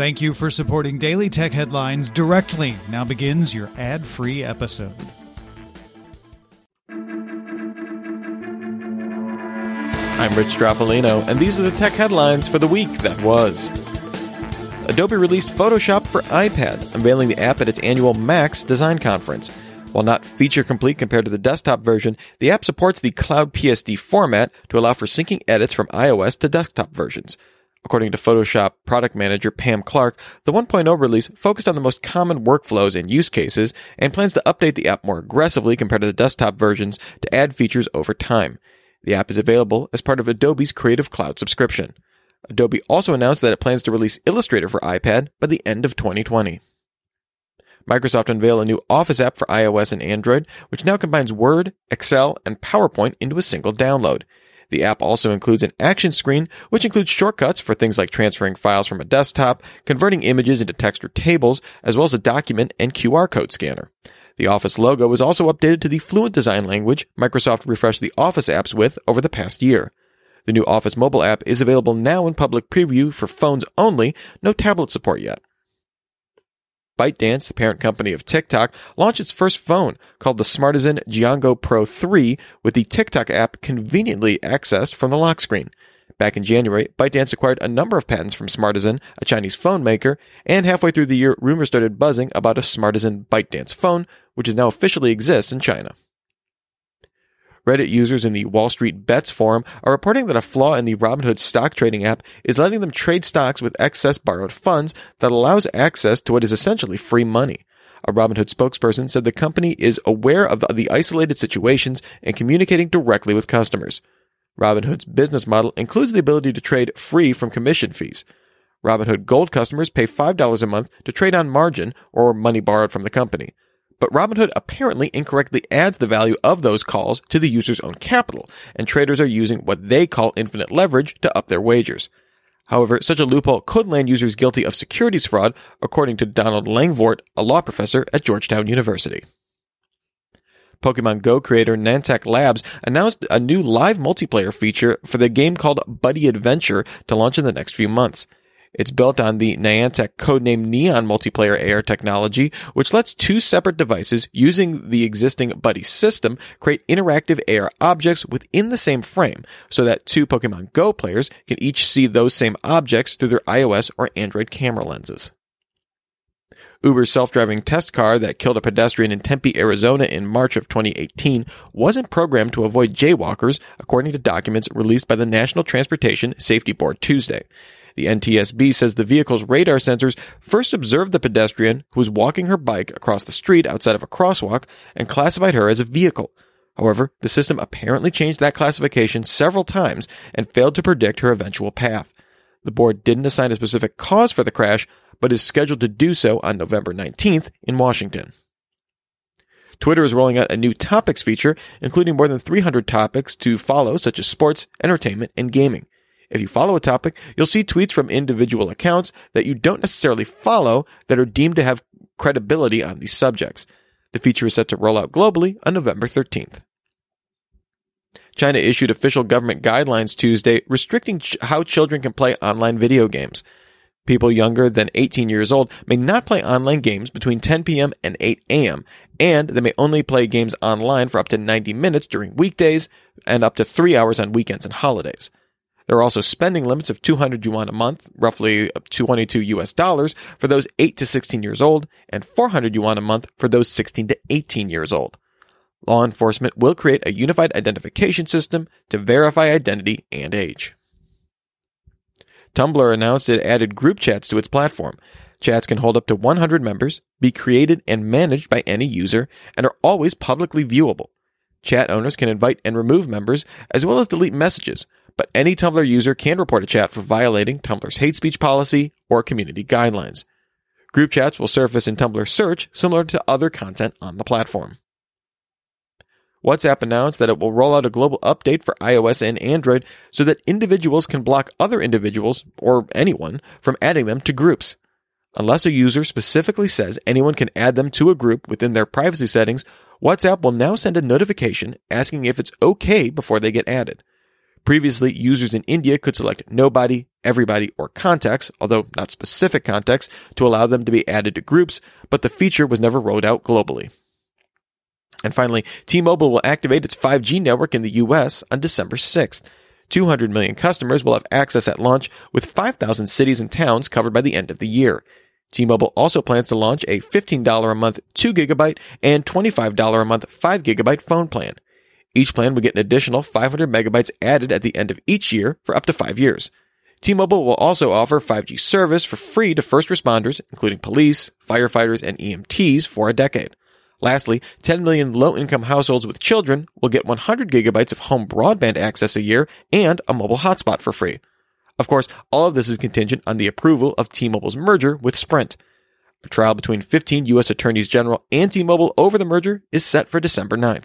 Thank you for supporting Daily Tech Headlines directly. Now begins your ad free episode. I'm Rich Stroffolino, and these are the tech headlines for the week that was. Adobe released Photoshop for iPad, unveiling the app at its annual Max design conference. While not feature complete compared to the desktop version, the app supports the Cloud PSD format to allow for syncing edits from iOS to desktop versions. According to Photoshop product manager Pam Clark, the 1.0 release focused on the most common workflows and use cases and plans to update the app more aggressively compared to the desktop versions to add features over time. The app is available as part of Adobe's Creative Cloud subscription. Adobe also announced that it plans to release Illustrator for iPad by the end of 2020. Microsoft unveiled a new Office app for iOS and Android, which now combines Word, Excel, and PowerPoint into a single download. The app also includes an action screen, which includes shortcuts for things like transferring files from a desktop, converting images into text or tables, as well as a document and QR code scanner. The Office logo was also updated to the Fluent design language Microsoft refreshed the Office apps with over the past year. The new Office mobile app is available now in public preview for phones only, no tablet support yet. ByteDance, the parent company of TikTok, launched its first phone called the Smartisan Jianguo Pro 3 with the TikTok app conveniently accessed from the lock screen. Back in January, ByteDance acquired a number of patents from Smartisan, a Chinese phone maker, and halfway through the year, rumors started buzzing about a Smartisan ByteDance phone, which is now officially exists in China. Reddit users in the Wall Street Bets forum are reporting that a flaw in the Robinhood stock trading app is letting them trade stocks with excess borrowed funds that allows access to what is essentially free money. A Robinhood spokesperson said the company is aware of the isolated situations and communicating directly with customers. Robinhood's business model includes the ability to trade free from commission fees. Robinhood Gold customers pay $5 a month to trade on margin or money borrowed from the company. But Robinhood apparently incorrectly adds the value of those calls to the user's own capital, and traders are using what they call infinite leverage to up their wagers. However, such a loophole could land users guilty of securities fraud, according to Donald Langevoort, a law professor at Georgetown University. Pokemon Go creator Niantic Labs announced a new live multiplayer feature for the game called Buddy Adventure to launch in the next few months. It's built on the Niantic codename Neon multiplayer AR technology, which lets two separate devices using the existing Buddy system create interactive AR objects within the same frame so that two Pokemon Go players can each see those same objects through their iOS or Android camera lenses. Uber's self-driving test car that killed a pedestrian in Tempe, Arizona in March of 2018 wasn't programmed to avoid jaywalkers, according to documents released by the National Transportation Safety Board Tuesday. The NTSB says the vehicle's radar sensors first observed the pedestrian who was walking her bike across the street outside of a crosswalk and classified her as a vehicle. However, the system apparently changed that classification several times and failed to predict her eventual path. The board didn't assign a specific cause for the crash, but is scheduled to do so on November 19th in Washington. Twitter is rolling out a new topics feature, including more than 300 topics to follow, such as sports, entertainment, and gaming. If you follow a topic, you'll see tweets from individual accounts that you don't necessarily follow that are deemed to have credibility on these subjects. The feature is set to roll out globally on November 13th. China issued official government guidelines Tuesday restricting ch- how children can play online video games. People younger than 18 years old may not play online games between 10 p.m. and 8 a.m., and they may only play games online for up to 90 minutes during weekdays and up to three hours on weekends and holidays. There are also spending limits of 200 yuan a month, roughly 22 US dollars, for those 8 to 16 years old, and 400 yuan a month for those 16 to 18 years old. Law enforcement will create a unified identification system to verify identity and age. Tumblr announced it added group chats to its platform. Chats can hold up to 100 members, be created and managed by any user, and are always publicly viewable. Chat owners can invite and remove members, as well as delete messages, but any Tumblr user can report a chat for violating Tumblr's hate speech policy or community guidelines. Group chats will surface in Tumblr search similar to other content on the platform. WhatsApp announced that it will roll out a global update for iOS and Android so that individuals can block other individuals, or anyone, from adding them to groups. Unless a user specifically says anyone can add them to a group within their privacy settings, WhatsApp will now send a notification asking if it's okay before they get added. Previously, users in India could select nobody, everybody, or contacts, although not specific contacts, to allow them to be added to groups, but the feature was never rolled out globally. And finally, T-Mobile will activate its 5G network in the US on December 6th. 200 million customers will have access at launch with 5,000 cities and towns covered by the end of the year. T-Mobile also plans to launch a $15 a month 2 gigabyte and $25 a month 5 gigabyte phone plan. Each plan will get an additional 500 megabytes added at the end of each year for up to 5 years. T-Mobile will also offer 5G service for free to first responders, including police, firefighters, and EMTs for a decade. Lastly, 10 million low income households with children will get 100 gigabytes of home broadband access a year and a mobile hotspot for free. Of course, all of this is contingent on the approval of T-Mobile's merger with Sprint. A trial between 15 U.S. attorneys general and T-Mobile over the merger is set for December 9th.